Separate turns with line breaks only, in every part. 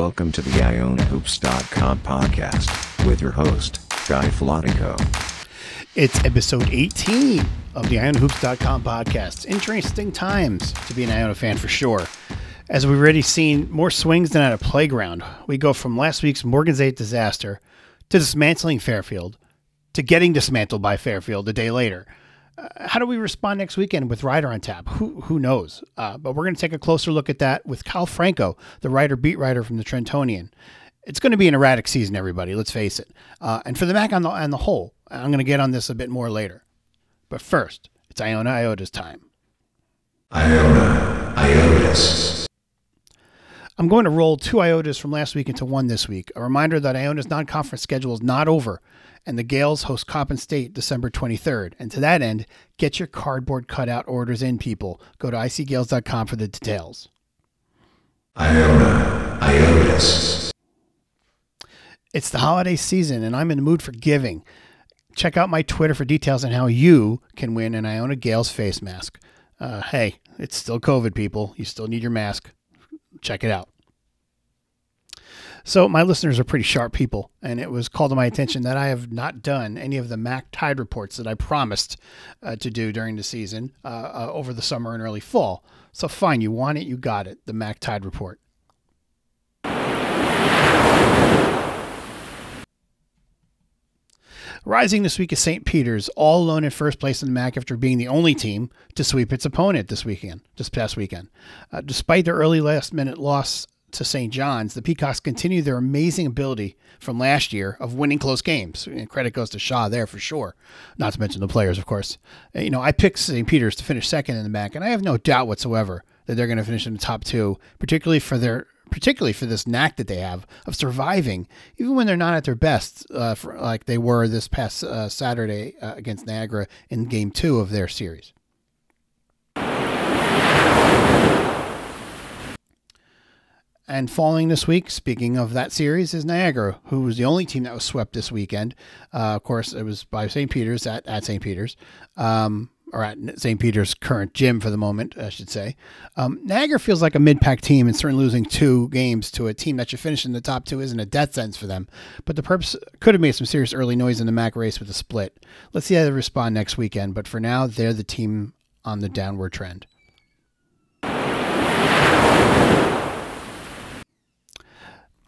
Welcome to the IonaHoops.com podcast with your host, Guy Flatico.
It's episode 18 of the IonaHoops.com podcast. Interesting times to be an Iona fan for sure. As we've already seen more swings than at a playground, we go from last week's Morgan State disaster to dismantling Fairfield to getting dismantled by Fairfield a day later. How do we respond next weekend with Rider on tap? Who who knows? Uh, but we're going to take a closer look at that with Kyle Franco, the writer beat writer from the Trentonian. It's going to be an erratic season, everybody. Let's face it. Uh, and for the MAAC on the on the whole, I'm going to get on this a bit more later. But first, it's Iona Iota's time.
Iona Iotas.
I'm going to roll two Iotas from last week into one this week. A reminder that Iona's non-conference schedule is not over and the Gaels host Coppin State December 23rd. And to that end, get your cardboard cutout orders in, people. Go to icgaels.com for the details.
Iona Iotas.
It's the holiday season, and I'm in the mood for giving. Check out my Twitter for details on how you can win an Iona Gaels face mask. Uh, hey, it's still COVID, people. You still need your mask. Check it out. So my listeners are pretty sharp people, and it was called to my attention that I have not done any of the MAAC Tide reports that I promised uh, to do during the season uh, uh, over the summer and early fall. So fine, you want it, you got it. The MAAC Tide report. Rising this week is St. Peter's, all alone in first place in the MAAC after being the only team to sweep its opponent this weekend, this past weekend. Uh, despite their early last minute loss to St. John's, the Peacocks continue their amazing ability from last year of winning close games. And credit goes to Shaw there for sure, not to mention the players, of course. Uh, you know, I picked St. Peter's to finish second in the MAAC, and I have no doubt whatsoever that they're going to finish in the top two, particularly for their particularly for this knack that they have of surviving, even when they're not at their best, uh, for, like they were this past uh, Saturday uh, against Niagara in Game Two of their series. And following this week, speaking of that series, is Niagara, who was the only team that was swept this weekend. Uh, of course, it was by St. Peter's at, at St. Peter's, um, or at St. Peter's current gym for the moment, I should say. Um, Niagara feels like a mid pack team, and certainly losing two games to a team that should finish in the top two isn't a death sentence for them. But the purpose could have made some serious early noise in the MAAC race with a split. Let's see how they respond next weekend. But for now, they're the team on the downward trend.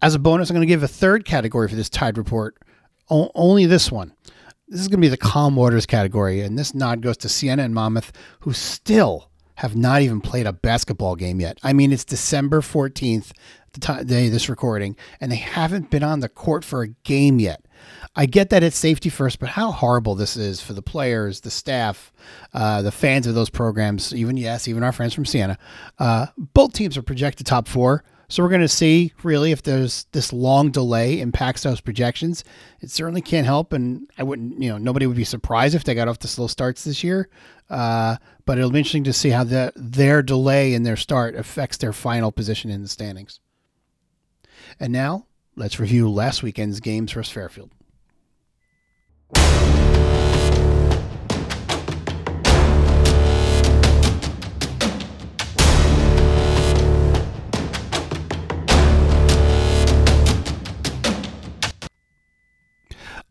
As a bonus, I'm going to give a third category for this Tide report, o- only this one. This is going to be the calm waters category, and this nod goes to Siena and Monmouth, who still have not even played a basketball game yet. I mean, it's December 14th, the day of this recording, and they haven't been on the court for a game yet. I get that it's safety first, but how horrible this is for the players, the staff, uh, the fans of those programs, even, yes, even our friends from Siena. Uh, both teams are projected top four. So we're going to see really if there's this long delay impacts those projections. It certainly can't help, and I wouldn't, you know, nobody would be surprised if they got off to slow starts this year. Uh, but it'll be interesting to see how the, their delay in their start affects their final position in the standings. And now let's review last weekend's games versus Fairfield.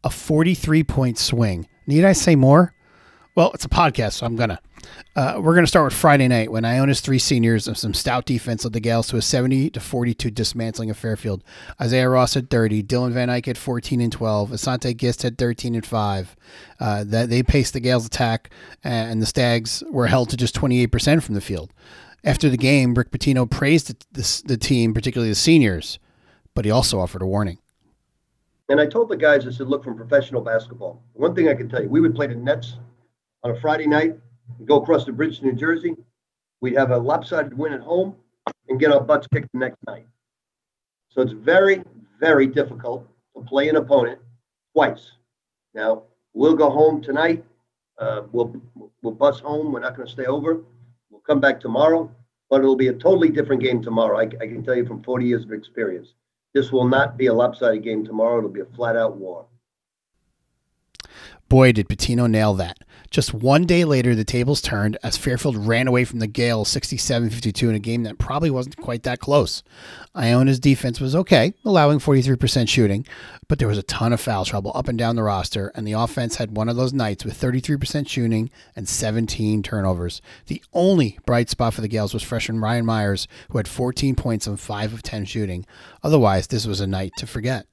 A 43 point swing. Need I say more? Well, it's a podcast, so I'm gonna. Uh, we're gonna start with Friday night when Iona's three seniors and some stout defense led the Gaels to a 70 to 42 dismantling of Fairfield. Isaiah Ross had 30, Dylan Van Eyck had 14 and 12, Asante Gist had 13 and five. Uh, that they paced the Gaels' attack, and the Stags were held to just 28 percent from the field. After the game, Rick Pitino praised the, the, the team, particularly the seniors, but he also offered a warning.
And I told the guys, I said, look, from professional basketball, one thing I can tell you, we would play the Nets on a Friday night, go across the bridge to New Jersey. We'd have a lopsided win at home and get our butts kicked the next night. So it's very, very difficult to play an opponent twice. Now, we'll go home tonight. Uh, we'll, we'll bus home. We're not going to stay over. We'll come back tomorrow, but it'll be a totally different game tomorrow. I, I can tell you from 40 years of experience. This will not be a lopsided game tomorrow. It'll be a flat out war.
Boy, did Pitino nail that. Just one day later, the tables turned as Fairfield ran away from the Gaels 67 52 in a game that probably wasn't quite that close. Iona's defense was okay, allowing 43% shooting, but there was a ton of foul trouble up and down the roster, and the offense had one of those nights with 33% shooting and 17 turnovers. The only bright spot for the Gaels was freshman Ryan Myers, who had 14 points on 5 of 10 shooting. Otherwise, this was a night to forget.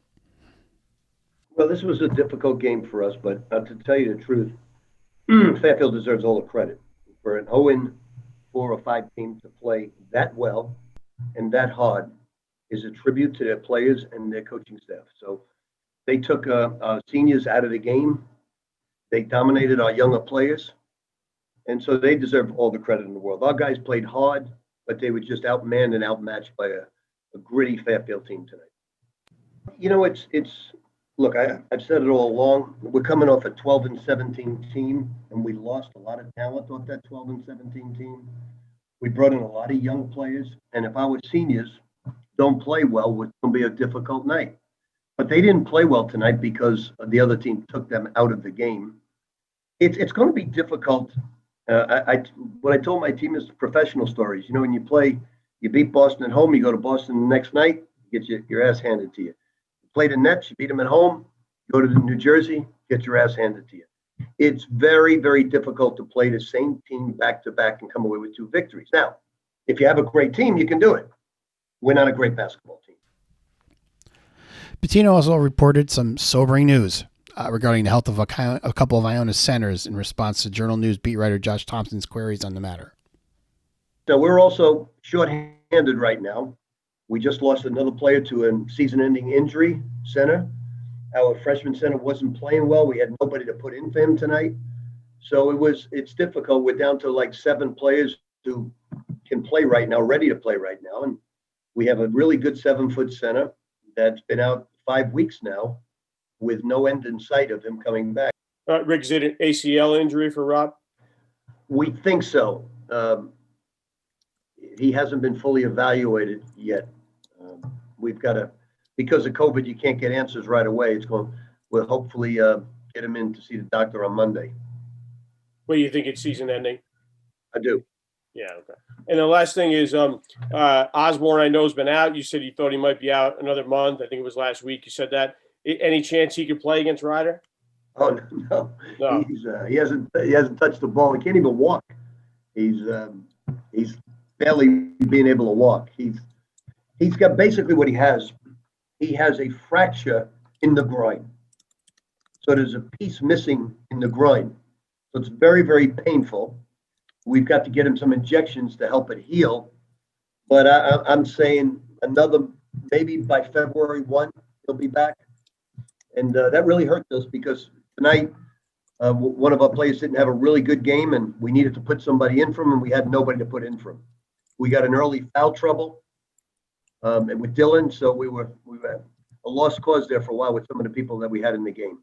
Well, this was a difficult game for us, but uh, to tell you the truth, Fairfield deserves all the credit for an 0 4 or 5 team to play that well and that hard is a tribute to their players and their coaching staff. So they took uh, uh, seniors out of the game. They dominated our younger players. And so they deserve all the credit in the world. Our guys played hard, but they were just outmanned and outmatched by a, a gritty Fairfield team tonight. You know, it's it's look, I, I've said it all along. We're coming off a 12 and 17 team, and we lost a lot of talent off that 12 and 17 team. We brought in a lot of young players, and if our seniors don't play well, it's going to be a difficult night. But they didn't play well tonight because the other team took them out of the game. It's it's going to be difficult. Uh, I, I what I told my team is professional stories. You know, when you play, you beat Boston at home, you go to Boston the next night, you get your, your ass handed to you play the Nets, you beat them at home, go to New Jersey, get your ass handed to you. It's very, very difficult to play the same team back to back and come away with two victories. Now, if you have a great team, you can do it. We're not a great basketball team.
Pitino also reported some sobering news uh, regarding the health of a, a couple of Iona centers in response to Journal News beat writer Josh Thompson's queries on the matter.
So we're also short-handed right now. We just lost another player to a season-ending injury center. Our freshman center wasn't playing well. We had nobody to put in for him tonight. So it was it's difficult. We're down to like seven players who can play right now, ready to play right now. And we have a really good seven foot center that's been out five weeks now with no end in sight of him coming back.
Uh, Rick, is it an ACL injury for Rob?
We think so. Um, he hasn't been fully evaluated yet we've got to, because of COVID, you can't get answers right away. It's going, we'll hopefully uh, get him in to see the doctor on Monday.
Do you think it's season ending?
I do.
Yeah. Okay. And the last thing is, um, uh, Osborne, I know has been out. You said you thought he might be out another month. I think it was last week. You said that. Any chance he could play against Rider?
Oh no, no. no. He's, uh, he hasn't he hasn't touched the ball. He can't even walk. He's um, he's barely being able to walk. He's he's got basically what he has. He has a fracture in the groin. So there's a piece missing in the groin. So it's very, very painful. We've got to get him some injections to help it heal. But I, am saying another, maybe by February 1, he'll be back. And uh, that really hurt us because tonight, uh, one of our players didn't have a really good game and we needed to put somebody in for him and we had nobody to put in for him. We got an early foul trouble um, and with Dylan. So we were we were a lost cause there for a while with some of the people that we had in the game.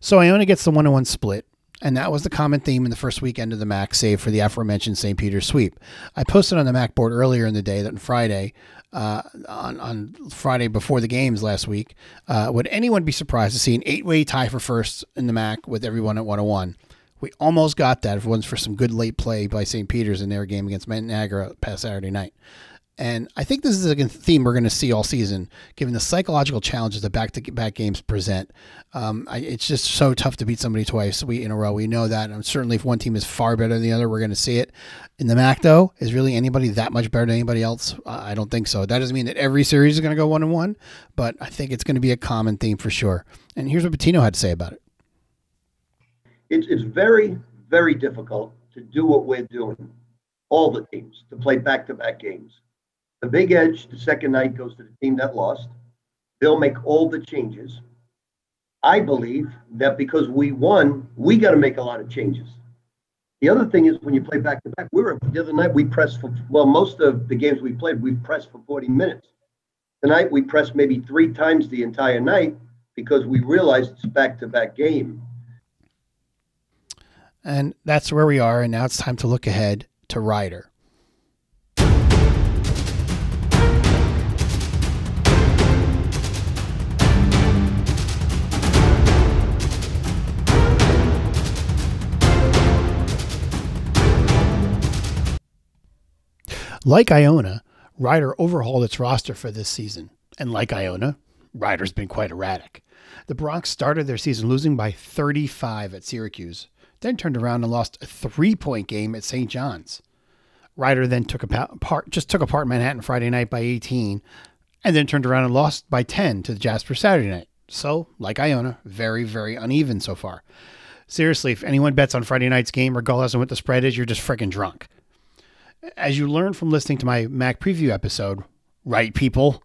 So Iona gets the one on one split. And that was the common theme in the first weekend of the MAAC, save for the aforementioned St. Peter's sweep. I posted on the MAAC board earlier in the day that on Friday, uh, on, on Friday before the games last week, uh, would anyone be surprised to see an eight way tie for first in the MAAC with everyone at 101? We almost got that if it wasn't for some good late play by St. Peter's in their game against Niagara past Saturday night. And I think this is a theme we're going to see all season, given the psychological challenges that back-to-back games present. Um, I, it's just so tough to beat somebody twice in a row. We know that. And certainly, if one team is far better than the other, we're going to see it. In the MAAC, though, is really anybody that much better than anybody else? I don't think so. That doesn't mean that every series is going to go one and one, but I think it's going to be a common theme for sure. And here's what Pitino had to say about it.
It's, it's very, very difficult to do what we're doing, all the teams, to play back-to-back games the big edge the second night goes to the team that lost. They'll make all the changes. I believe that because we won, we got to make a lot of changes. The other thing is when you play back to back, we were the other night we pressed for well, most of the games we played, we pressed for 40 minutes. Tonight we pressed maybe three times the entire night because we realized it's back to back game.
And that's where we are. And now it's time to look ahead to Rider. Like Iona, Rider overhauled its roster for this season. And like Iona, Rider's been quite erratic. The Broncs started their season losing by 35 at Syracuse, then turned around and lost a three point game at St. John's. Rider then took apart, just took apart Manhattan Friday night by 18, and then turned around and lost by 10 to the Jasper Saturday night. So, like Iona, very, very uneven so far. Seriously, if anyone bets on Friday night's game, regardless of what the spread is, you're just freaking drunk. As you learned from listening to my MAAC preview episode, right, people,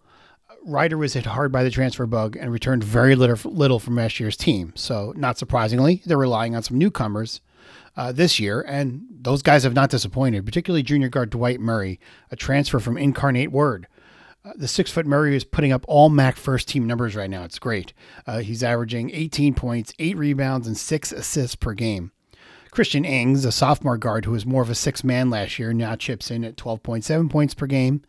Rider was hit hard by the transfer bug and returned very little, little from last year's team. So, not surprisingly, they're relying on some newcomers uh, this year, and those guys have not disappointed, particularly junior guard Dwight Murray, a transfer from Incarnate Word. Uh, the six foot Murray is putting up all MAAC first team numbers right now. It's great. Uh, he's averaging 18 points, eight rebounds, and six assists per game. Christian Ings, a sophomore guard who was more of a six man last year, now chips in at 12.7 points per game.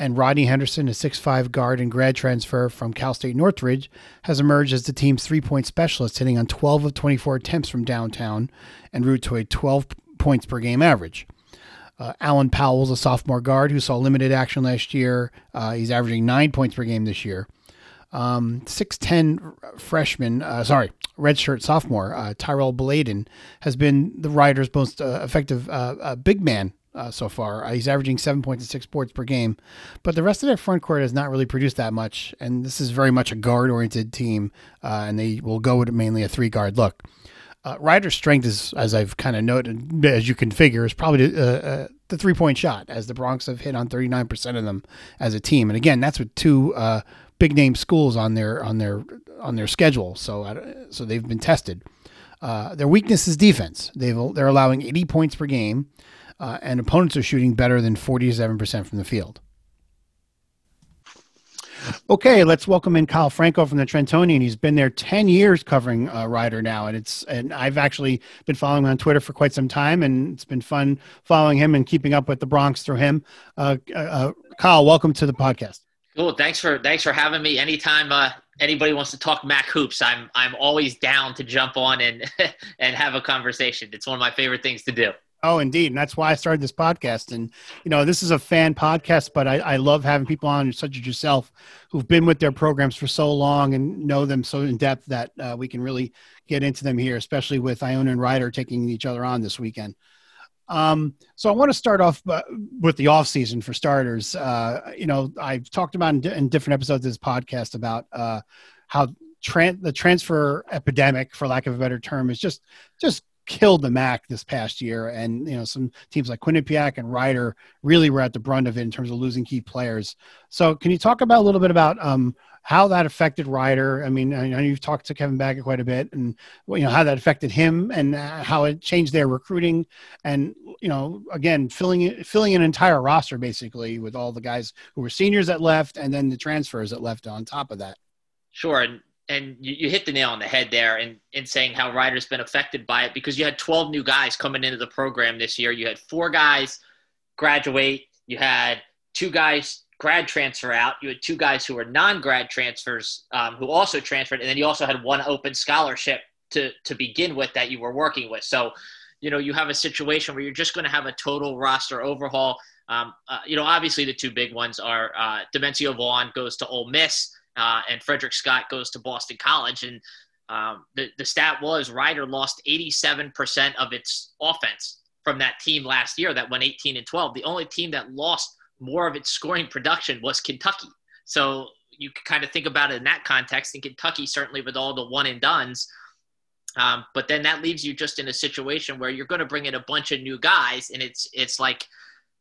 And Rodney Henderson, a 6'5 guard and grad transfer from Cal State Northridge, has emerged as the team's three point specialist, hitting on 12 of 24 attempts from downtown and route to a 12 points per game average. Uh, Alan Powell's a sophomore guard who saw limited action last year. Uh, he's averaging nine points per game this year. Um, 6'10 freshman, uh, sorry, redshirt sophomore, uh, Tyrell Bladen, has been the Riders' most uh, effective uh, uh, big man uh, so far. Uh, he's averaging seven points and six boards per game, but the rest of their front court has not really produced that much. And this is very much a guard oriented team, uh, and they will go with mainly a three guard look. Uh, Rider's strength is, as I've kind of noted, as you can figure, is probably uh, uh, the three point shot, as the Broncs have hit on 39% of them as a team. And again, that's with two uh, big name schools on their on their on their schedule. So so they've been tested. their weakness is defense. They've they're allowing 80 points per game uh, and opponents are shooting better than 47% from the field. Okay, let's welcome in Kyle Franco from the Trentonian. He's been there 10 years covering uh, Rider now, and it's and I've actually been following him on Twitter for quite some time, and it's been fun following him and keeping up with the Broncs through him. Uh, uh, uh Kyle, welcome to the podcast.
Cool. Thanks for thanks for having me. Anytime uh, anybody wants to talk MAAC hoops, I'm I'm always down to jump on and and have a conversation. It's one of my favorite things to do.
Oh, indeed. And that's why I started this podcast. And, you know, this is a fan podcast, but I, I love having people on such as yourself who've been with their programs for so long and know them so in depth that uh, we can really get into them here, especially with Iona and Rider taking each other on this weekend. Um, so I want to start off uh, with the off season for starters. Uh, you know, I've talked about in, in, different episodes of this podcast about uh, how tran- the transfer epidemic, for lack of a better term, is just just killed the MAAC this past year, and you know some teams like Quinnipiac and Rider really were at the brunt of it in terms of losing key players. So, can you talk about a little bit about um, how that affected Rider? I mean, I know you've talked to Kevin Baggett quite a bit, and you know how that affected him and uh, how it changed their recruiting, and you know, again, filling filling an entire roster basically with all the guys who were seniors that left, and then the transfers that left on top of that.
Sure, and and you, you, hit the nail on the head there in, in saying how Rider's been affected by it because you had 12 new guys coming into the program this year. You had four guys graduate. You had two guys grad transfer out. You had two guys who were non-grad transfers um, who also transferred, and then you also had one open scholarship to to begin with that you were working with. So, you know, you have a situation where you're just going to have a total roster overhaul. Um, uh, you know, obviously the two big ones are uh, Dimencio Vaughn goes to Ole Miss uh, and Frederick Scott goes to Boston College. And um, the, the stat was Rider lost 87% of its offense from that team last year that went 18 and 12. The only team that lost more of its scoring production was Kentucky. So you can kind of think about it in that context. In Kentucky, certainly with all the one and dones, um, but then that leaves you just in a situation where you're going to bring in a bunch of new guys, and it's it's like,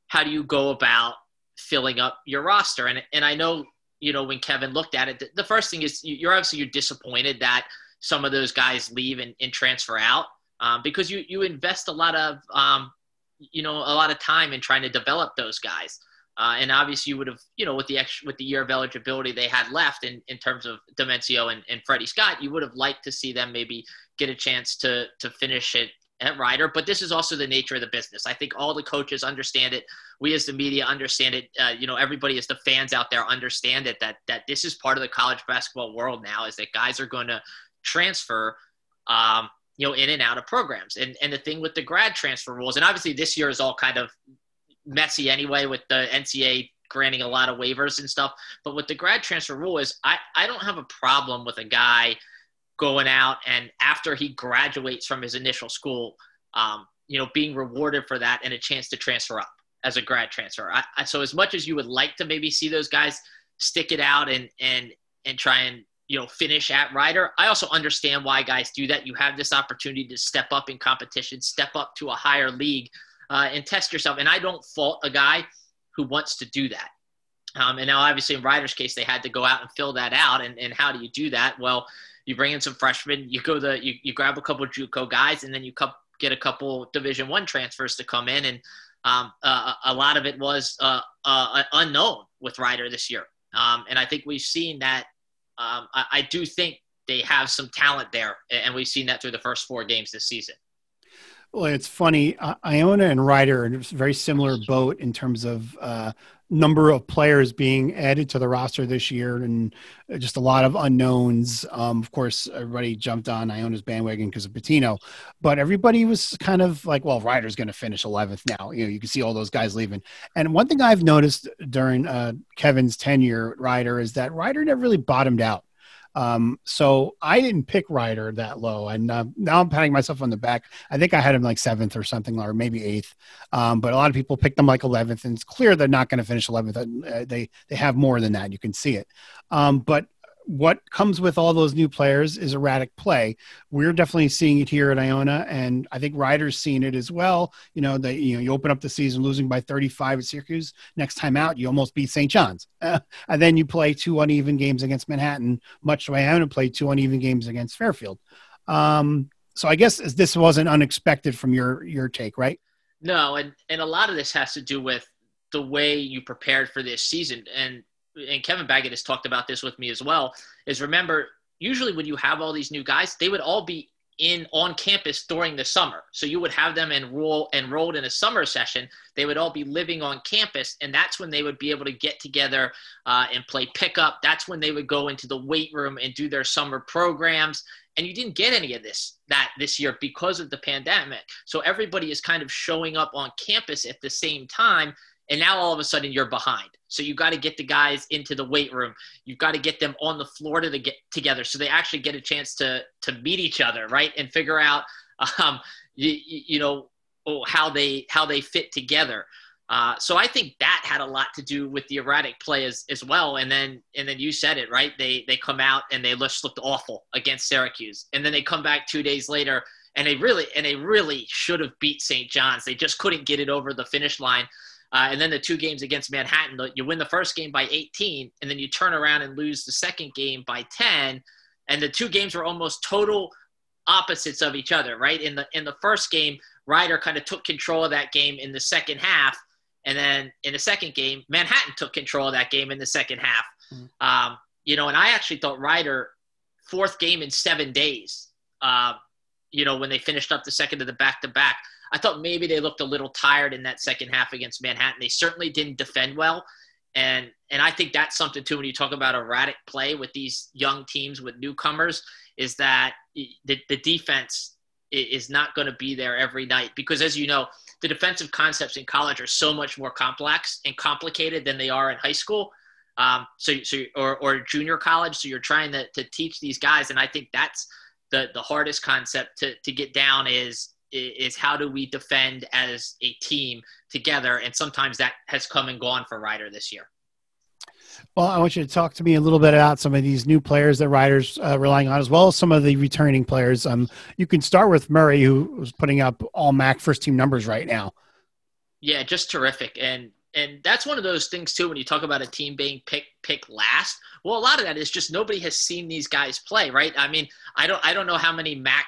how do you go about filling up your roster? And and I know you know, when Kevin looked at it, the first thing is you're obviously you're disappointed that some of those guys leave and, and transfer out um, because you you invest a lot of um, you know a lot of time in trying to develop those guys. Uh, and obviously, you would have, you know, with the extra, with the year of eligibility they had left in, in terms of Dimencio and, and Freddie Scott, you would have liked to see them maybe get a chance to to finish it at Rider, but this is also the nature of the business. I think all the coaches understand it. We as the media understand it. Uh, you know, everybody as the fans out there understand it that that this is part of the college basketball world now. Is that guys are going to transfer, um, you know, in and out of programs. And and the thing with the grad transfer rules, and obviously this year is all kind of messy anyway with the NCAA granting a lot of waivers and stuff. But with the grad transfer rule is I, I don't have a problem with a guy going out and after he graduates from his initial school, um, you know, being rewarded for that and a chance to transfer up as a grad transfer. I, I, so as much as you would like to maybe see those guys stick it out and and and try and you know finish at Rider, I also understand why guys do that. You have this opportunity to step up in competition, step up to a higher league, uh, and test yourself. And I don't fault a guy who wants to do that. Um, and now, obviously, in Rider's case, they had to go out and fill that out. And, and how do you do that? Well, you bring in some freshmen, you go the you, you grab a couple JUCO guys, and then you get a couple Division One transfers to come in. And um, uh, a lot of it was uh, uh, unknown with Rider this year. Um, and I think we've seen that. Um, I, I do think they have some talent there, and we've seen that through the first four games this season.
Well, it's funny. Iona and Rider are in a very similar boat in terms of uh, number of players being added to the roster this year and just a lot of unknowns. Um, of course, everybody jumped on Iona's bandwagon because of Pitino, but everybody was kind of like, well, Rider's going to finish 11th now. You know, you can see all those guys leaving. And one thing I've noticed during uh, Kevin's tenure at Rider is that Rider never really bottomed out. Um, so I didn't pick Rider that low, and uh, now I'm patting myself on the back. I think I had him like seventh or something, or maybe eighth. Um, but a lot of people picked them like 11th, and it's clear they're not going to finish 11th. Uh, they they have more than that. You can see it. Um, but what comes with all those new players is erratic play. We're definitely seeing it here at Iona, and I think Rider's seen it as well. You know, that you know you open up the season losing by 35 at Syracuse. Next time out, you almost beat St. John's, and then you play two uneven games against Manhattan. Much the way Iona played two uneven games against Fairfield. Um, so I guess this wasn't unexpected from your your take, right?
No, and and a lot of this has to do with the way you prepared for this season and and Kevin Baggett has talked about this with me as well, is remember, usually when you have all these new guys, they would all be in on campus during the summer. So you would have them enroll enrolled in a summer session. They would all be living on campus, and that's when they would be able to get together uh, and play pickup. That's when they would go into the weight room and do their summer programs. And you didn't get any of this that this year because of the pandemic. So everybody is kind of showing up on campus at the same time and now all of a sudden you're behind. So you've got to get the guys into the weight room. You've got to get them on the floor to get together so they actually get a chance to to meet each other, right, and figure out, um, you, you know, oh, how they how they fit together. Uh, so I think that had a lot to do with the erratic play as, as well. And then and then you said it right. They they come out and they just looked awful against Syracuse, and then they come back two days later and they really and they really should have beat St. John's. They just couldn't get it over the finish line. Uh, and then the two games against Manhattan, you win the first game by 18, and then you turn around and lose the second game by 10. And the two games were almost total opposites of each other, right? In the in the first game, Rider kind of took control of that game in the second half, and then in the second game, Manhattan took control of that game in the second half. Mm-hmm. Um, you know, and I actually thought Rider fourth game in seven days. Uh, you know, when they finished up the second of the back to back. I thought maybe they looked a little tired in that second half against Manhattan. They certainly didn't defend well. And and I think that's something too when you talk about erratic play with these young teams with newcomers is that the, the defense is not going to be there every night because as you know the defensive concepts in college are so much more complex and complicated than they are in high school um, so, so or, or junior college so you're trying to, to teach these guys and i think that's the, the hardest concept to, to get down is is how do we defend as a team together? And sometimes that has come and gone for Rider this year.
Well, I want you to talk to me a little bit about some of these new players that Rider's uh, relying on, as well as some of the returning players. Um, you can start with Murray, who was putting up all MAAC first team numbers right now.
Yeah, just terrific, and and that's one of those things too. When you talk about a team being picked picked last, well, a lot of that is just nobody has seen these guys play, right? I mean, I don't I don't know how many MAAC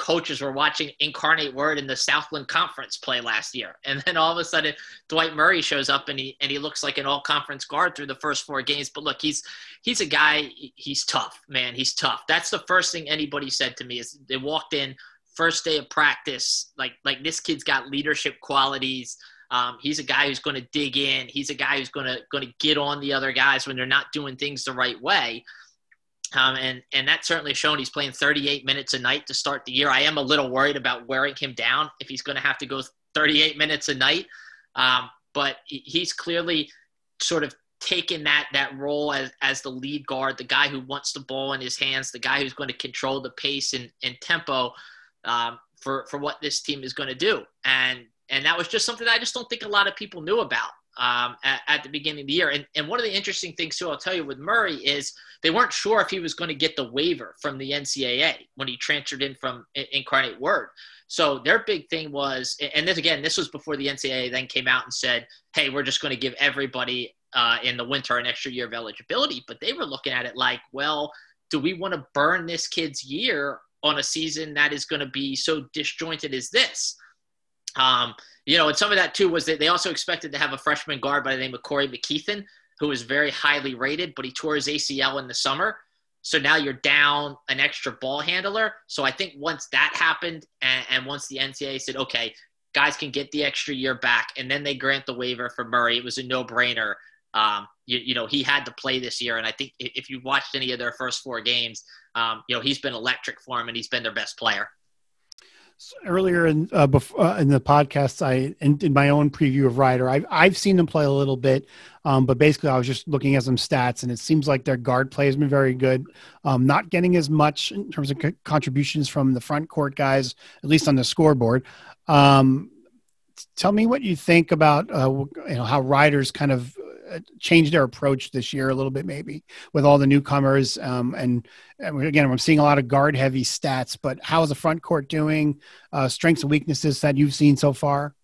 coaches were watching Incarnate Word in the Southland Conference play last year. And then all of a sudden Dwight Murray shows up and he and he looks like an all conference guard through the first four games. But look, he's he's a guy, he's tough, man. He's tough. That's the first thing anybody said to me is they walked in first day of practice, like like this kid's got leadership qualities. Um, he's a guy who's going to dig in. He's a guy who's going to going to get on the other guys when they're not doing things the right way. Um, and and that's certainly shown. He's playing 38 minutes a night to start the year. I am a little worried about wearing him down if he's going to have to go 38 minutes a night. Um, but he's clearly sort of taken that that role as, as the lead guard, the guy who wants the ball in his hands, the guy who's going to control the pace and, and tempo um, for for what this team is going to do. And and that was just something I just don't think a lot of people knew about um, at, at, the beginning of the year. And, and one of the interesting things, too, I'll tell you with Murray is they weren't sure if he was going to get the waiver from the NCAA when he transferred in from Incarnate Word. So their big thing was, and this again, this was before the NCAA then came out and said, hey, we're just going to give everybody uh, in the winter an extra year of eligibility. But they were looking at it like, well, do we want to burn this kid's year on a season that is going to be so disjointed as this? Um, you know, and some of that too was that they also expected to have a freshman guard by the name of Corey McKeithan, who was very highly rated, but he tore his ACL in the summer. So now you're down an extra ball handler. So I think once that happened, and, and once the NCAA said, okay, guys can get the extra year back, and then they grant the waiver for Murray, it was a no brainer. Um, you, you, know, he had to play this year. And I think if you've watched any of their first four games, um, you know, he's been electric for him and he's been their best player
earlier in uh, before, uh, in the podcast, I in, in, my own preview of Rider, I've I've seen them play a little bit, um, but basically I was just looking at some stats, and it seems like their guard play has been very good. Um, not getting as much in terms of co- contributions from the front court guys, at least on the scoreboard. Um, tell me what you think about uh, you know how Riders kind of changed their approach this year a little bit, maybe with all the newcomers. Um, and, and, again, I'm seeing a lot of guard heavy stats, but how is the front court doing? Uh, strengths and weaknesses that you've seen so far?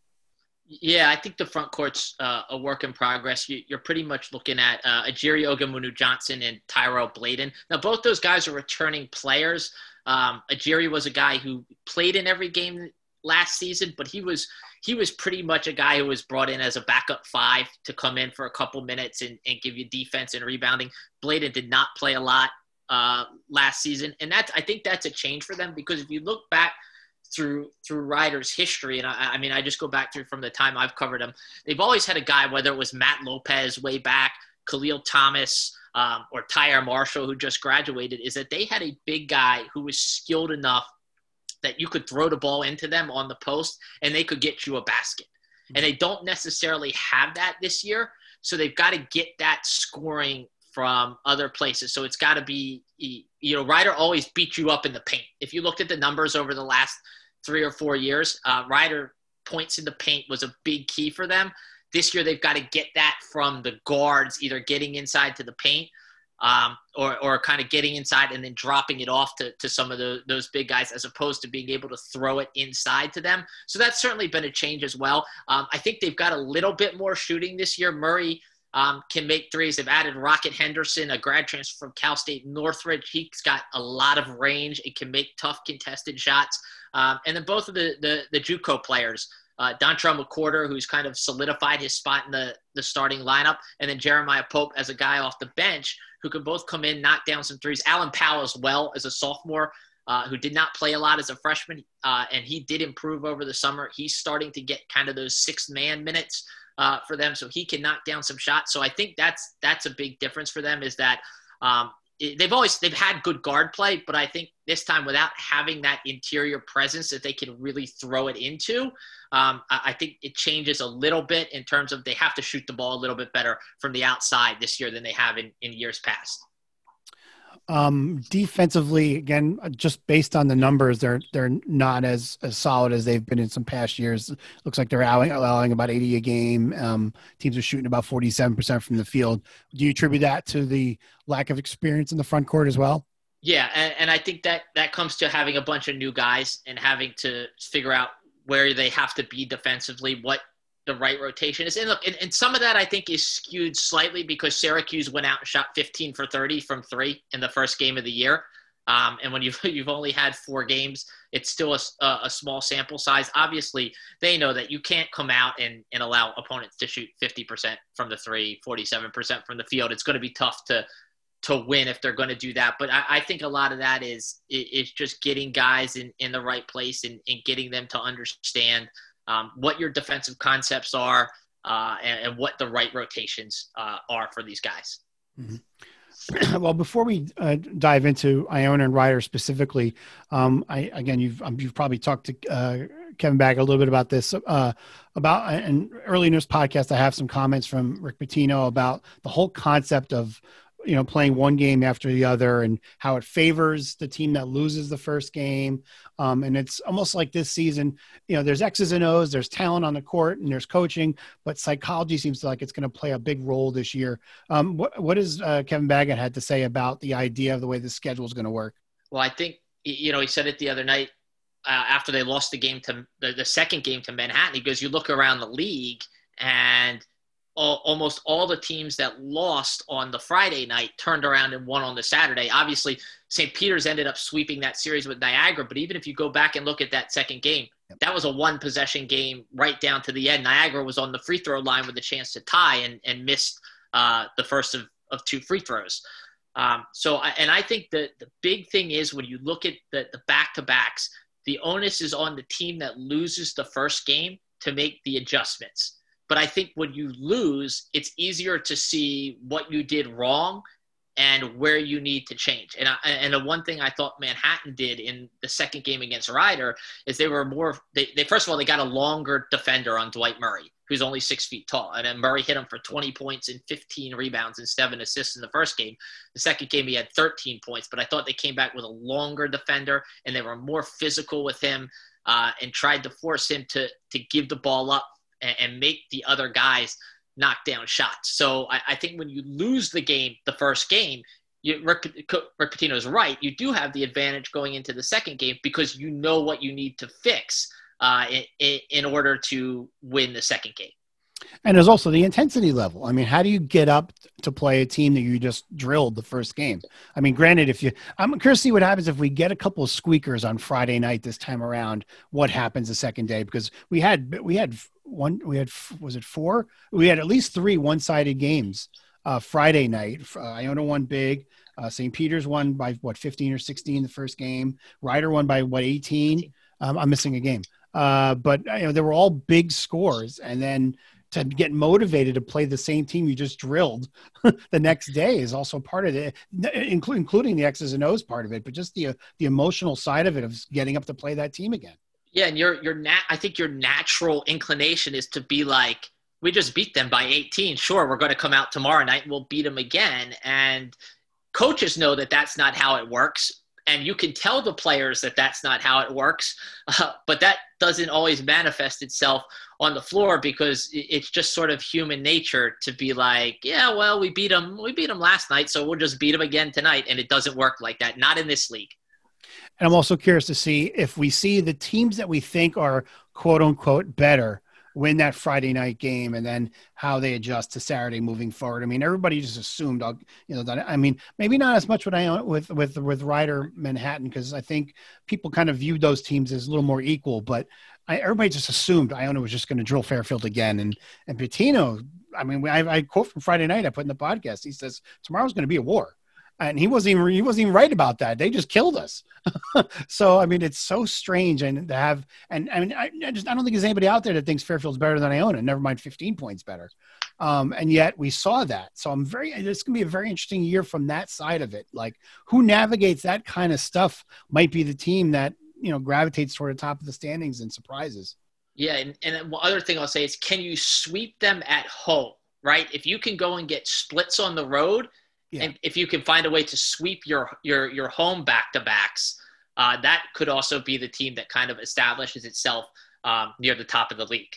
Yeah, I think the front court's uh, a work in progress. You, are pretty much looking at uh, Ajiri Ogemuno Johnson and Tyrell Bladen. Now, both those guys are returning players. Um, Ajiri was a guy who played in every game last season, but he was he was pretty much a guy who was brought in as a backup five to come in for a couple minutes and, and give you defense and rebounding. Bladen did not play a lot uh, last season, and that's I think that's a change for them because if you look back through through Riders' history, and I, I mean I just go back through from the time I've covered them, they've always had a guy whether it was Matt Lopez way back, Khalil Thomas. Um, or Tyere Marshall, who just graduated, is that they had a big guy who was skilled enough that you could throw the ball into them on the post and they could get you a basket. And they don't necessarily have that this year. So they've got to get that scoring from other places. So it's got to be, you know, Rider always beat you up in the paint. If you looked at the numbers over the last three or four years, uh, Rider points in the paint was a big key for them. This year, they've got to get that from the guards, either getting inside to the paint um, or, or kind of getting inside and then dropping it off to, to some of the, those big guys as opposed to being able to throw it inside to them. So that's certainly been a change as well. Um, I think they've got a little bit more shooting this year. Murray um, can make threes. They've added Rocket Henderson, a grad transfer from Cal State Northridge. He's got a lot of range and can make tough contested shots. Um, and then both of the, the, the JUCO players, uh, Dontrell McWhorter, who's kind of solidified his spot in the, the starting lineup, and then Jeremiah Pope as a guy off the bench who can both come in, knock down some threes. Alan Powell as well as a sophomore. Uh, who did not play a lot as a freshman, uh, and he did improve over the summer. He's starting to get kind of those six man minutes uh, for them, so he can knock down some shots. So I think that's that's a big difference for them. Is that um, they've always they've had good guard play, but I think this time without having that interior presence that they can really throw it into, um, I think it changes a little bit in terms of they have to shoot the ball a little bit better from the outside this year than they have in, in years past.
Um, defensively, again, just based on the numbers, they're they're not as, as solid as they've been in some past years. Looks like they're allowing, allowing about 80 a game. Um, teams are shooting about 47% from the field. Do you attribute that to the lack of experience in the front court as well?
Yeah, and, and I think that that comes to having a bunch of new guys and having to figure out where they have to be defensively, what the right rotation is. And look, and, and, some of that I think is skewed slightly because Syracuse went out and shot 15 for 30 from three in the first game of the year. Um, and when you've, you've only had four games, it's still a, a, small sample size. Obviously, they know that you can't come out and, and allow opponents to shoot 50% from the three, 47% from the field. It's going to be tough to to win if they're going to do that. But I, I, think a lot of that is is just getting guys in, in the right place and, and getting them to understand – um, what your defensive concepts are, uh, and, and, what the right rotations uh, are for these guys.
Mm-hmm. well, before we uh, dive into Iona and Rider specifically, um, I, again, you've um, you've probably talked to uh, Kevin Bag a little bit about this. Uh, about an early in this podcast, I have some comments from Rick Pitino about the whole concept of you know playing one game after the other and how it favors the team that loses the first game. Um, and it's almost like this season you know there's x's and o's there's talent on the court and there's coaching but psychology seems like it's going to play a big role this year. Um, what, what does uh, kevin baggett had to say about the idea of the way the schedule is going to work?
Well i think you know he said it the other night uh, after they lost the game to the, the second game to manhattan he goes you look around the league and – almost all the teams that lost on the Friday night turned around and won on the Saturday. Obviously, St. Peter's ended up sweeping that series with Niagara, but even if you go back and look at that second game, that was a one possession game right down to the end. Niagara was on the free throw line with a chance to tie and, and missed uh, the first of, of two free throws. Um, so, and I think that the big thing is when you look at the, the back-to-backs, the onus is on the team that loses the first game to make the adjustments but I think when you lose, it's easier to see what you did wrong and where you need to change. And I, and the one thing I thought Manhattan did in the second game against Rider is they were more. They, they first of all they got a longer defender on Dwight Murray, who's only six feet tall, and then Murray hit him for 20 points and 15 rebounds and seven assists in the first game. The second game he had 13 points, but I thought they came back with a longer defender and they were more physical with him. Uh, and tried to force him to to give the ball up and, and make the other guys knock down shots. So I, I, think when you lose the game, the first game, you, Rick, Rick is right. You do have the advantage going into the second game because you know what you need to fix uh, in, in order to win the second game.
And there's also the intensity level. I mean, how do you get up to play a team that you just drilled the first game? I mean, granted, if you, I'm curious to see what happens if we get a couple of squeakers on Friday night this time around. What happens the second day? Because we had we had one, we had was it four? We had at least three one-sided games uh, Friday night. Uh, Iona won big. Uh, St. Peter's won by what 15 or 16 the first game. Rider won by what 18. Um, I'm missing a game. Uh, but you know, they were all big scores, and then to get motivated to play the same team you just drilled the next day is also part of it, including the X's and O's part of it, but just the the emotional side of it of getting up to play that team again.
Yeah, and your your nat I think your natural inclination is to be like, we just beat them by 18. Sure, we're going to come out tomorrow night and we'll beat them again. And coaches know that that's not how it works and you can tell the players that that's not how it works uh, but that doesn't always manifest itself on the floor because it's just sort of human nature to be like yeah well we beat them we beat them last night so we'll just beat them again tonight and it doesn't work like that not in this league.
And i'm also curious to see if we see the teams that we think are quote unquote better win that Friday night game and then how they adjust to Saturday moving forward. I mean, everybody just assumed, I'll, you know, that, I mean, maybe not as much with I with with with Rider Manhattan because I think people kind of viewed those teams as a little more equal, but I, everybody just assumed Iona was just going to drill Fairfield again. And and Pitino, I mean, I, I quote from Friday night I put in the podcast. He says tomorrow's going to be a war and he wasn't even he wasn't even right about that. They just killed us. so I mean, it's so strange, and to have and I mean, I, I, just I don't think there's anybody out there that thinks Fairfield's better than Iona. Never mind, 15 points better. Um, and yet we saw that. So I'm very. It's gonna be a very interesting year from that side of it. Like who navigates that kind of stuff might be the team that you know gravitates toward the top of the standings and surprises.
Yeah, and, and one other thing I'll say is, can you sweep them at home? Right, if you can go and get splits on the road yeah. And if you can find a way to sweep your your your home back to backs, uh, that could also be the team that kind of establishes itself um, near the top of the league.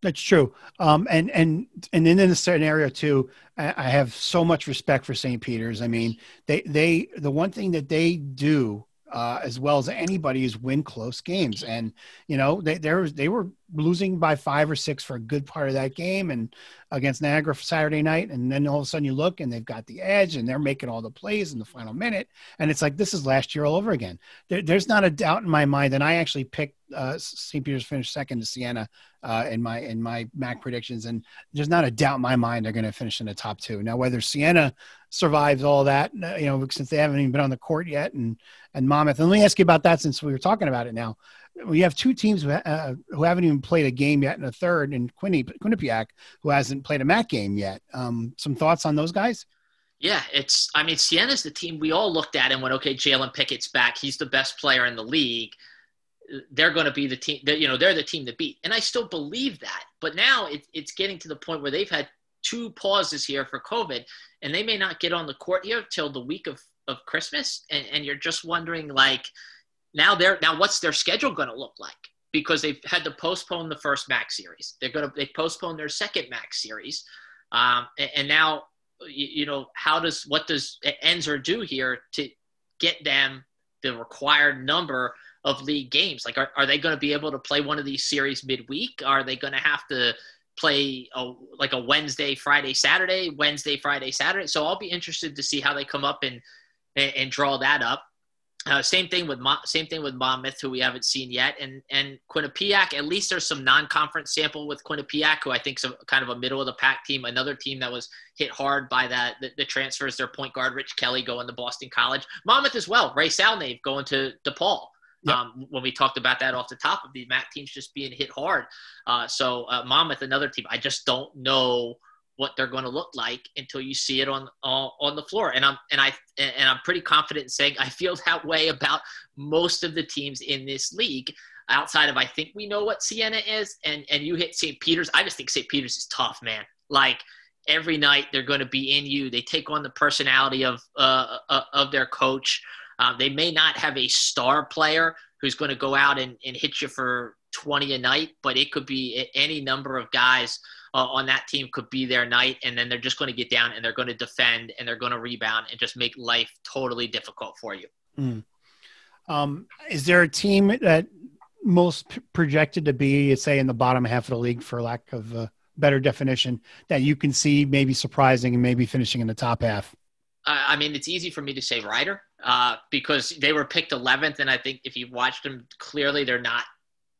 That's true. Um, and and and in this scenario too, I have so much respect for St. Peter's. I mean, they they the one thing that they do uh, as well as anybody is win close games. And you know they they were, they were losing by five or six for a good part of that game, and against Niagara Saturday night, and then all of a sudden you look and they've got the edge and they're making all the plays in the final minute, and it's like this is last year all over again. There, there's not a doubt in my mind, and I actually picked uh, St. Peter's finished second to Siena uh, in my in my MAAC predictions, and there's not a doubt in my mind they're going to finish in the top two. Now, whether Siena survives all that, uh, you know, since they haven't even been on the court yet, and and Monmouth, and let me ask you about that since we were talking about it now we have two teams who, uh, who haven't even played a game yet, and a third in Quinnipiac who hasn't played a MAAC game yet. Um, some thoughts on those guys?
Yeah, it's. I mean, Siena's the team we all looked at and went, okay, Jalen Pickett's back. He's the best player in the league. they're going to be the team that you know they're the team to beat and i still believe that but now it, it's getting to the point where they've had two pauses here for covid and they may not get on the court here till the week of, of christmas and, and you're just wondering like now they're now what's their schedule going to look like because they've had to postpone the first MAAC series they're going to they postponed their second MAAC series um, and, and now you, you know how does what does Ensor do here to get them the required number of league games? Like, are, are they going to be able to play one of these series midweek? Are they going to have to play a, like a Wednesday, Friday, Saturday, Wednesday, Friday, Saturday? So I'll be interested to see how they come up and and, and draw that up. Uh, same thing with same thing with Monmouth, who we haven't seen yet, and and Quinnipiac. At least there's some non-conference sample with Quinnipiac, who I think is kind of a middle of the pack team. Another team that was hit hard by that the, the transfers. Their point guard Rich Kelly going to Boston College. Monmouth as well. Ray Salnave going to DePaul. Yep. Um, when we talked about that off the top of the MAAC teams just being hit hard. Uh, so uh, Monmouth, another team. I just don't know what they're going to look like until you see it on on the floor. And I'm and I and I'm pretty confident in saying I feel that way about most of the teams in this league. Outside of I think we know what Siena is, and and you hit St. Peter's. I just think St. Peter's is tough, man. Like every night they're going to be in you. They take on the personality of uh, uh, of their coach. Uh, they may not have a star player who's going to go out and, and hit you for 20 a night, but it could be any number of guys uh, on that team could be their night, and then they're just going to get down and they're going to defend and they're going to rebound and just make life totally difficult for you.
Mm. Um, is there a team that most p- projected to be, say, in the bottom half of the league, for lack of a better definition, that you can see maybe surprising and maybe finishing in the top half?
I mean, it's easy for me to say Rider uh, because they were picked 11th, and I think if you've watched them, clearly they're not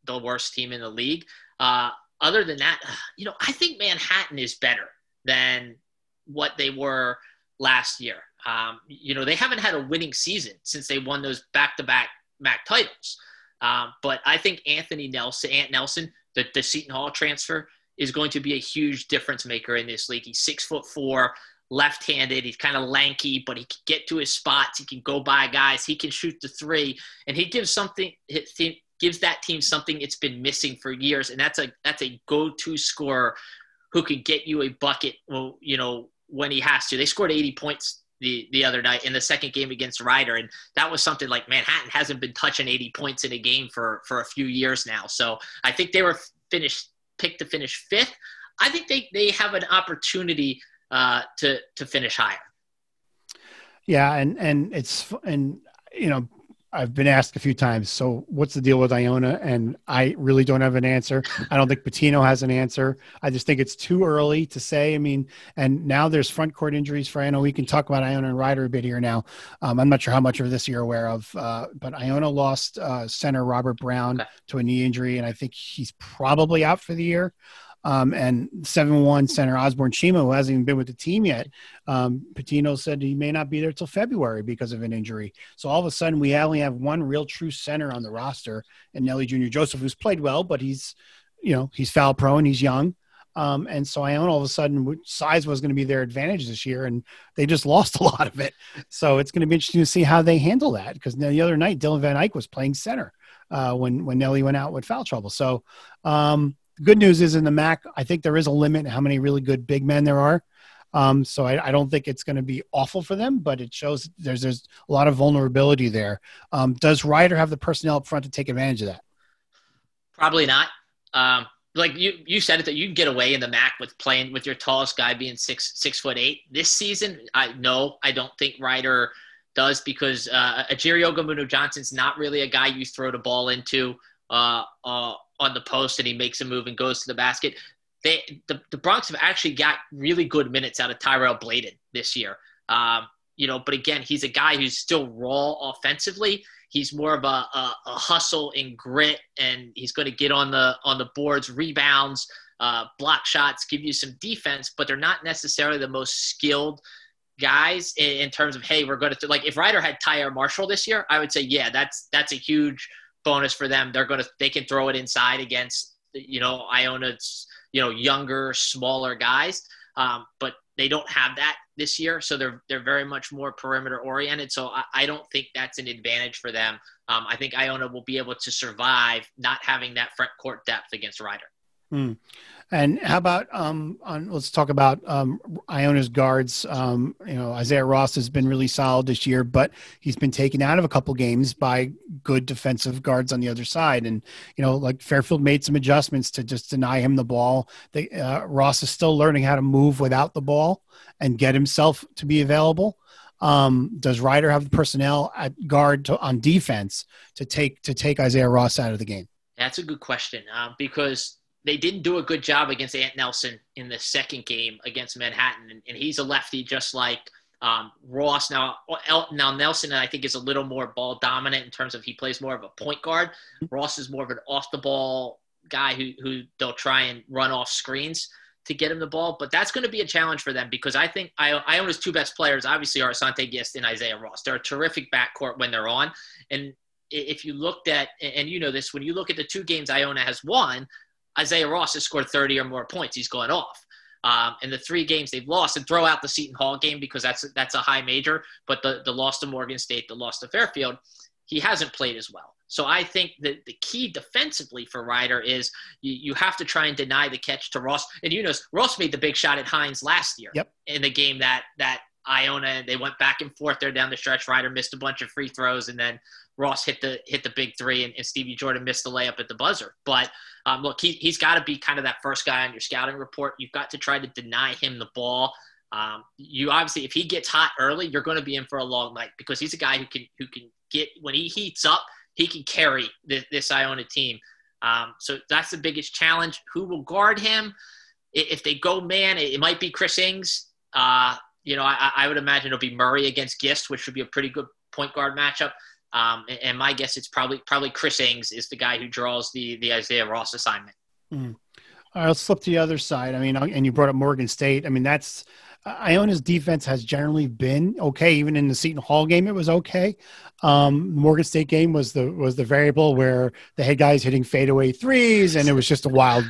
the worst team in the league. Uh, other than that, you know, I think Manhattan is better than what they were last year. Um, you know, they haven't had a winning season since they won those back-to-back MAAC titles. Um, but I think Anthony Nelson, Ant Nelson, the, the Seton Hall transfer, is going to be a huge difference maker in this league. He's six foot four, left-handed. He's kind of lanky, but he can get to his spots. He can go by guys. He can shoot the three, and he gives something. Gives that team something it's been missing for years, and that's a that's a go-to scorer who can get you a bucket. Well, you know when he has to. They scored 80 points the the other night in the second game against Rider, and that was something like Manhattan hasn't been touching 80 points in a game for for a few years now. So I think they were finished picked to finish fifth. I think they they have an opportunity uh, to to finish higher.
Yeah, and and it's and you know I've been asked a few times. So what's the deal with Iona? And I really don't have an answer. I don't think Pitino has an answer. I just think it's too early to say. I mean, and now there's front court injuries for Iona. We can talk about Iona and Rider a bit here now. Um, I'm not sure how much of this you're aware of, uh, but Iona lost uh, center Robert Brown okay. to a knee injury, and I think he's probably out for the year. Um, and 7 1 center Osborne Chima, who hasn't even been with the team yet, um, Pitino said he may not be there till February because of an injury. So all of a sudden, we only have one real true center on the roster, and Nelly Jr. Joseph, who's played well, but he's, you know, he's foul prone, he's young. Um, and so Iona all of a sudden size was going to be their advantage this year, and they just lost a lot of it. So it's going to be interesting to see how they handle that because the other night Dylan Van Eyck was playing center uh, when when Nelly went out with foul trouble. So um, the good news is in the MAAC, I think there is a limit how many really good big men there are. Um, so I, I, don't think it's going to be awful for them, but it shows there's there's a lot of vulnerability there. Um, does Rider have the personnel up front to take advantage of that?
Probably not. Um, like you you said it that you can get away in the MAAC with playing with your tallest guy being six six foot eight. This season, I no, I don't think Rider does because uh, Jerry Ogemuno Johnson's not really a guy you throw the ball into. Uh, uh, on the post and he makes a move and goes to the basket. They the, the Broncs have actually got really good minutes out of Tyrell Bladen this year. Um, you know, but again, he's a guy who's still raw offensively. He's more of a, a, a hustle and grit, and he's going to get on the on the boards, rebounds, uh, block shots, give you some defense, but they're not necessarily the most skilled guys in, in terms of hey, we're going to like if Rider had Tyere Marshall this year, I would say yeah, that's that's a huge bonus for them. They're going to they can throw it inside against you know Iona's you know younger, smaller guys, um, but they don't have that this year. So they're they're very much more perimeter oriented. So I, I don't think that's an advantage for them um, I think Iona will be able to survive not having that front court depth against Rider.
Hmm. And how about um, on, let's talk about um, Iona's guards. Um, you know, Isaiah Ross has been really solid this year, but he's been taken out of a couple games by good defensive guards on the other side. And you know, like Fairfield made some adjustments to just deny him the ball. They, uh, Ross is still learning how to move without the ball and get himself to be available. Um, does Rider have the personnel at guard to, on defense to take to take Isaiah Ross out of the game?
That's a good question uh, because they didn't do a good job against Ant Nelson in the second game against Manhattan, and, and he's a lefty just like um, Ross. Now, now Nelson, I think, is a little more ball dominant in terms of he plays more of a point guard. Ross is more of an off the ball guy who who they'll try and run off screens to get him the ball. But that's going to be a challenge for them because I think I, Iona's two best players obviously are Asante Gist and Isaiah Ross. They're a terrific backcourt when they're on, and if you looked at and you know this when you look at the two games Iona has won Isaiah Ross has scored 30 or more points. He's gone off. Um, and the three games they've lost, and throw out the Seton Hall game because that's that's a high major, but the, the loss to Morgan State, the loss to Fairfield, he hasn't played as well. So I think that the key defensively for Rider is you, you have to try and deny the catch to Ross. And you know, Ross made the big shot at Hynes last year
yep.
in the game that that Iona and they went back and forth there down the stretch. Rider missed a bunch of free throws, and then Ross hit the hit the big three, and, and Stevie Jordan missed the layup at the buzzer. But um, look, he, he's got to be kind of that first guy on your scouting report. You've got to try to deny him the ball. Um, you obviously, if he gets hot early, you're going to be in for a long night because he's a guy who can who can get when he heats up, he can carry this, this Iona team. Um, so that's the biggest challenge. Who will guard him? If they go man, it, might be Chris Ings. Uh, you know, I, I, would imagine it'll be Murray against Gist, which would be a pretty good point guard matchup. Um, and, and, my guess it's probably probably Chris Ings is the guy who draws the the Isaiah Ross assignment.
Mm. All right, let's flip to the other side. I mean, and you brought up Morgan State. I mean, that's Iona's defense has generally been okay. Even in the Seton Hall game, it was okay. Um, Morgan State game was the was the variable where the head guys hitting fadeaway threes, and it was just a wild.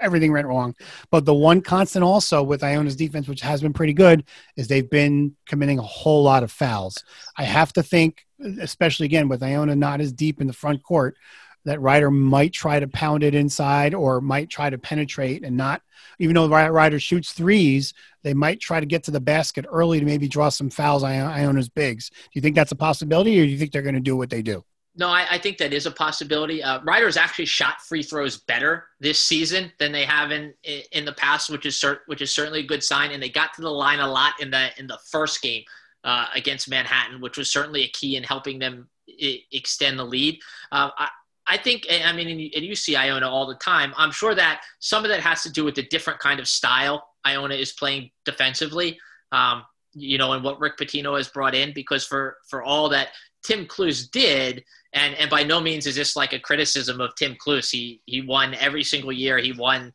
Everything went wrong. But the one constant also with Iona's defense, which has been pretty good, is they've been committing a whole lot of fouls. I have to think, especially again with Iona not as deep in the front court, that Rider might try to pound it inside or might try to penetrate and not, even though the Rider shoots threes, they might try to get to the basket early to maybe draw some fouls on Iona's bigs. Do you think that's a possibility or do you think they're going to do what they do?
No, I, I, think that is a possibility. Uh, Rider's actually shot free throws better this season than they have in in the past, which is cert, which is certainly a good sign. And they got to the line a lot in the in the first game uh, against Manhattan, which was certainly a key in helping them I- extend the lead. Uh, I, I think, I mean, and you see Iona all the time. I'm sure that some of that has to do with the different kind of style Iona is playing defensively. Um, you know, and what Rick Pitino has brought in, because for for all that Tim Cluess did, and and by no means is this like a criticism of Tim Cluess. He he won every single year. He won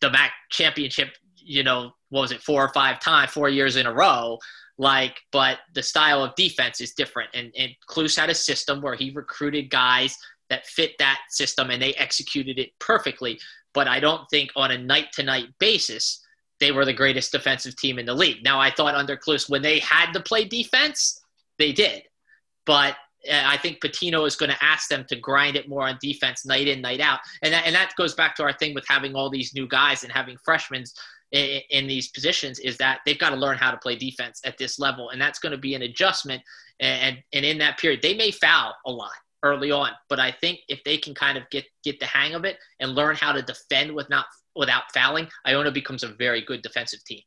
the MAAC championship. You know, what was it, four or five times, four years in a row. Like, but the style of defense is different. And and Cluess had a system where he recruited guys that fit that system and they executed it perfectly. But I don't think on a night to night basis, they were the greatest defensive team in the league. Now, I thought under Cluess, when they had to play defense, they did. But uh, I think Pitino is going to ask them to grind it more on defense night in, night out. And that, and that goes back to our thing with having all these new guys and having freshmen in, in these positions is that they've got to learn how to play defense at this level. And that's going to be an adjustment. And, and in that period, they may foul a lot early on. But I think if they can kind of get get the hang of it and learn how to defend with not without fouling, Iona becomes a very good defensive team.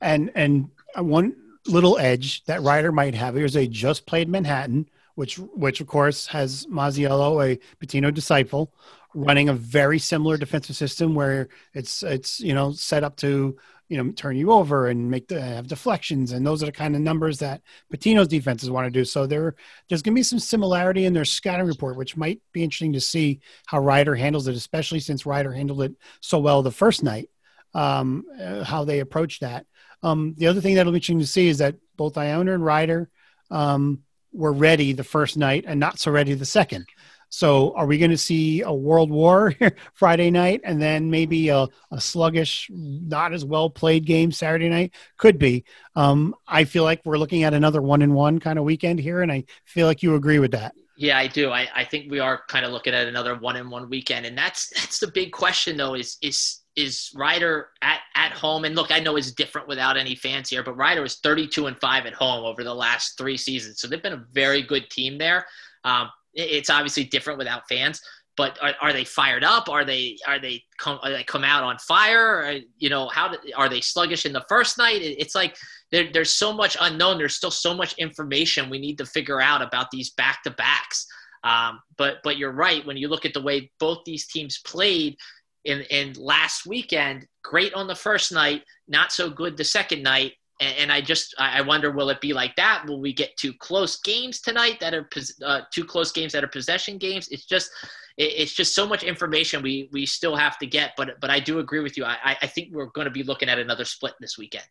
And and one little edge that Rider might have is they just played Manhattan, which which of course has Masiello, a Pitino disciple, running a very similar defensive system where it's it's you know set up to you know turn you over and make the have deflections and those are the kind of numbers that Pitino's defenses want to do. So there there's going to be some similarity in their scouting report, which might be interesting to see how Rider handles it, especially since Rider handled it so well the first night. Um, uh, how they approach that. Um, the other thing that'll be interesting to see is that both Iona and Rider um, were ready the first night and not so ready the second. So, are we going to see a World War Friday night and then maybe a, a, sluggish, not as well played game Saturday night? Could be. Um, I feel like we're looking at another one in one kind of weekend here, and I feel like you agree with that.
Yeah, I do. I, I think we are kind of looking at another one in one weekend, and that's that's the big question though. Is is is Rider at at home? And look, I know it's different without any fans here, but Rider is thirty two and five at home over the last three seasons, so they've been a very good team there. Um, it's obviously different without fans, but are, are they fired up? Are they are they come are they come out on fire? You know, how do, are they sluggish in the first night? It's like there, there's so much unknown. There's still so much information we need to figure out about these back to backs. Um, but but you're right when you look at the way both these teams played in in last weekend. Great on the first night, not so good the second night. And, and I just I wonder will it be like that? Will we get two close games tonight that are uh, two close games that are possession games? It's just it's just so much information we we still have to get. But but I do agree with you. I I think we're going to be looking at another split this weekend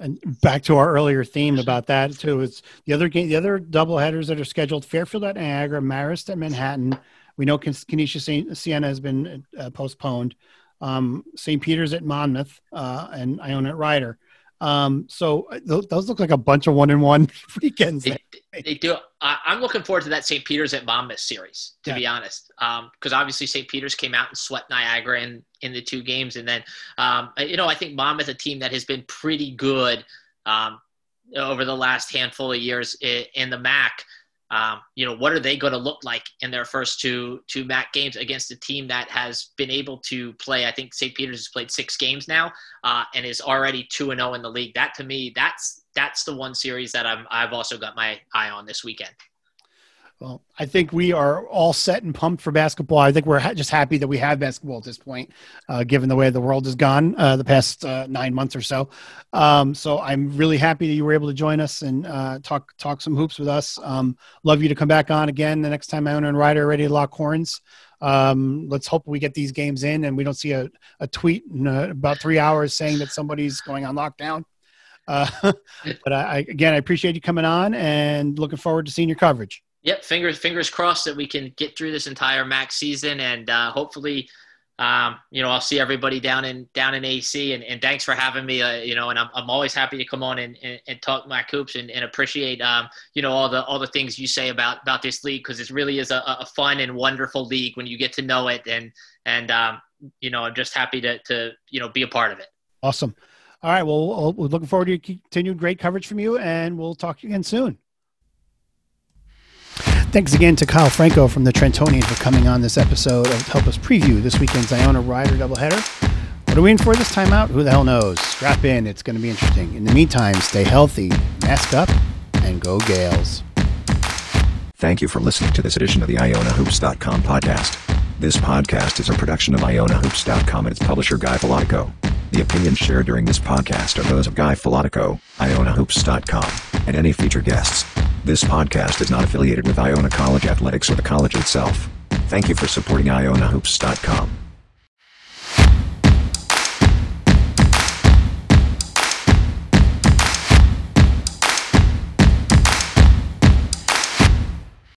and back to our earlier theme about that too. It's the other game, the other double headers that are scheduled: Fairfield at Niagara, Marist at Manhattan. We know Canisius Siena has been uh, postponed. Um, St. Peter's at Monmouth uh, and Iona at Rider. Um, so uh, those, look like a bunch of one and one weekends.
They, they do. I'm looking forward to that St. Peter's at Monmouth series, to yeah. be honest, um, because um, obviously St. Peter's came out and swept Niagara in in the two games, and then um, you know I think Monmouth, a team that has been pretty good um, over the last handful of years in, in the MAAC. Um, you know, what are they going to look like in their first two two MAAC games against a team that has been able to play? I think St. Peter's has played six games now uh, and is already two and zero oh in the league. That to me, that's that's the one series that I'm I've also got my eye on this weekend.
Well, I think we are all set and pumped for basketball. I think we're ha- just happy that we have basketball at this point, uh, given the way the world has gone uh, the past uh, nine months or so. Um, so I'm really happy that you were able to join us and uh, talk talk some hoops with us. Um, love you to come back on again the next time Iona and Rider are ready to lock horns. Um, let's hope we get these games in and we don't see a, a tweet in uh, about three hours saying that somebody's going on lockdown. Uh, but I, again, I appreciate you coming on and looking forward to seeing your coverage.
Yep, fingers fingers crossed that we can get through this entire MAAC season, and uh, hopefully, um, you know, I'll see everybody down in down in AC. And, and thanks for having me. Uh, you know, and I'm, I'm always happy to come on and, and, and talk my coops and, and appreciate um, you know all the all the things you say about about this league because it really is a, a fun and wonderful league when you get to know it. And and um, you know, I'm just happy to to you know be a part of it.
Awesome. All right. Well, we're looking forward to continued great coverage from you, and we'll talk again soon. Thanks again to Kyle Franco from the Trentonian for coming on this episode to help us preview this weekend's Iona Rider doubleheader. What are we in for this time out? Who the hell knows? Strap in, it's going to be interesting. In the meantime, stay healthy, mask up, and go Gaels.
Thank you for listening to this edition of the IonaHoops.com podcast. This podcast is a production of IonaHoops.com and its publisher Guy Filatico. The opinions shared during this podcast are those of Guy Filatico, IonaHoops.com, and any featured guests. This podcast is not affiliated with Iona College Athletics or the college itself. Thank you for supporting IonaHoops.com.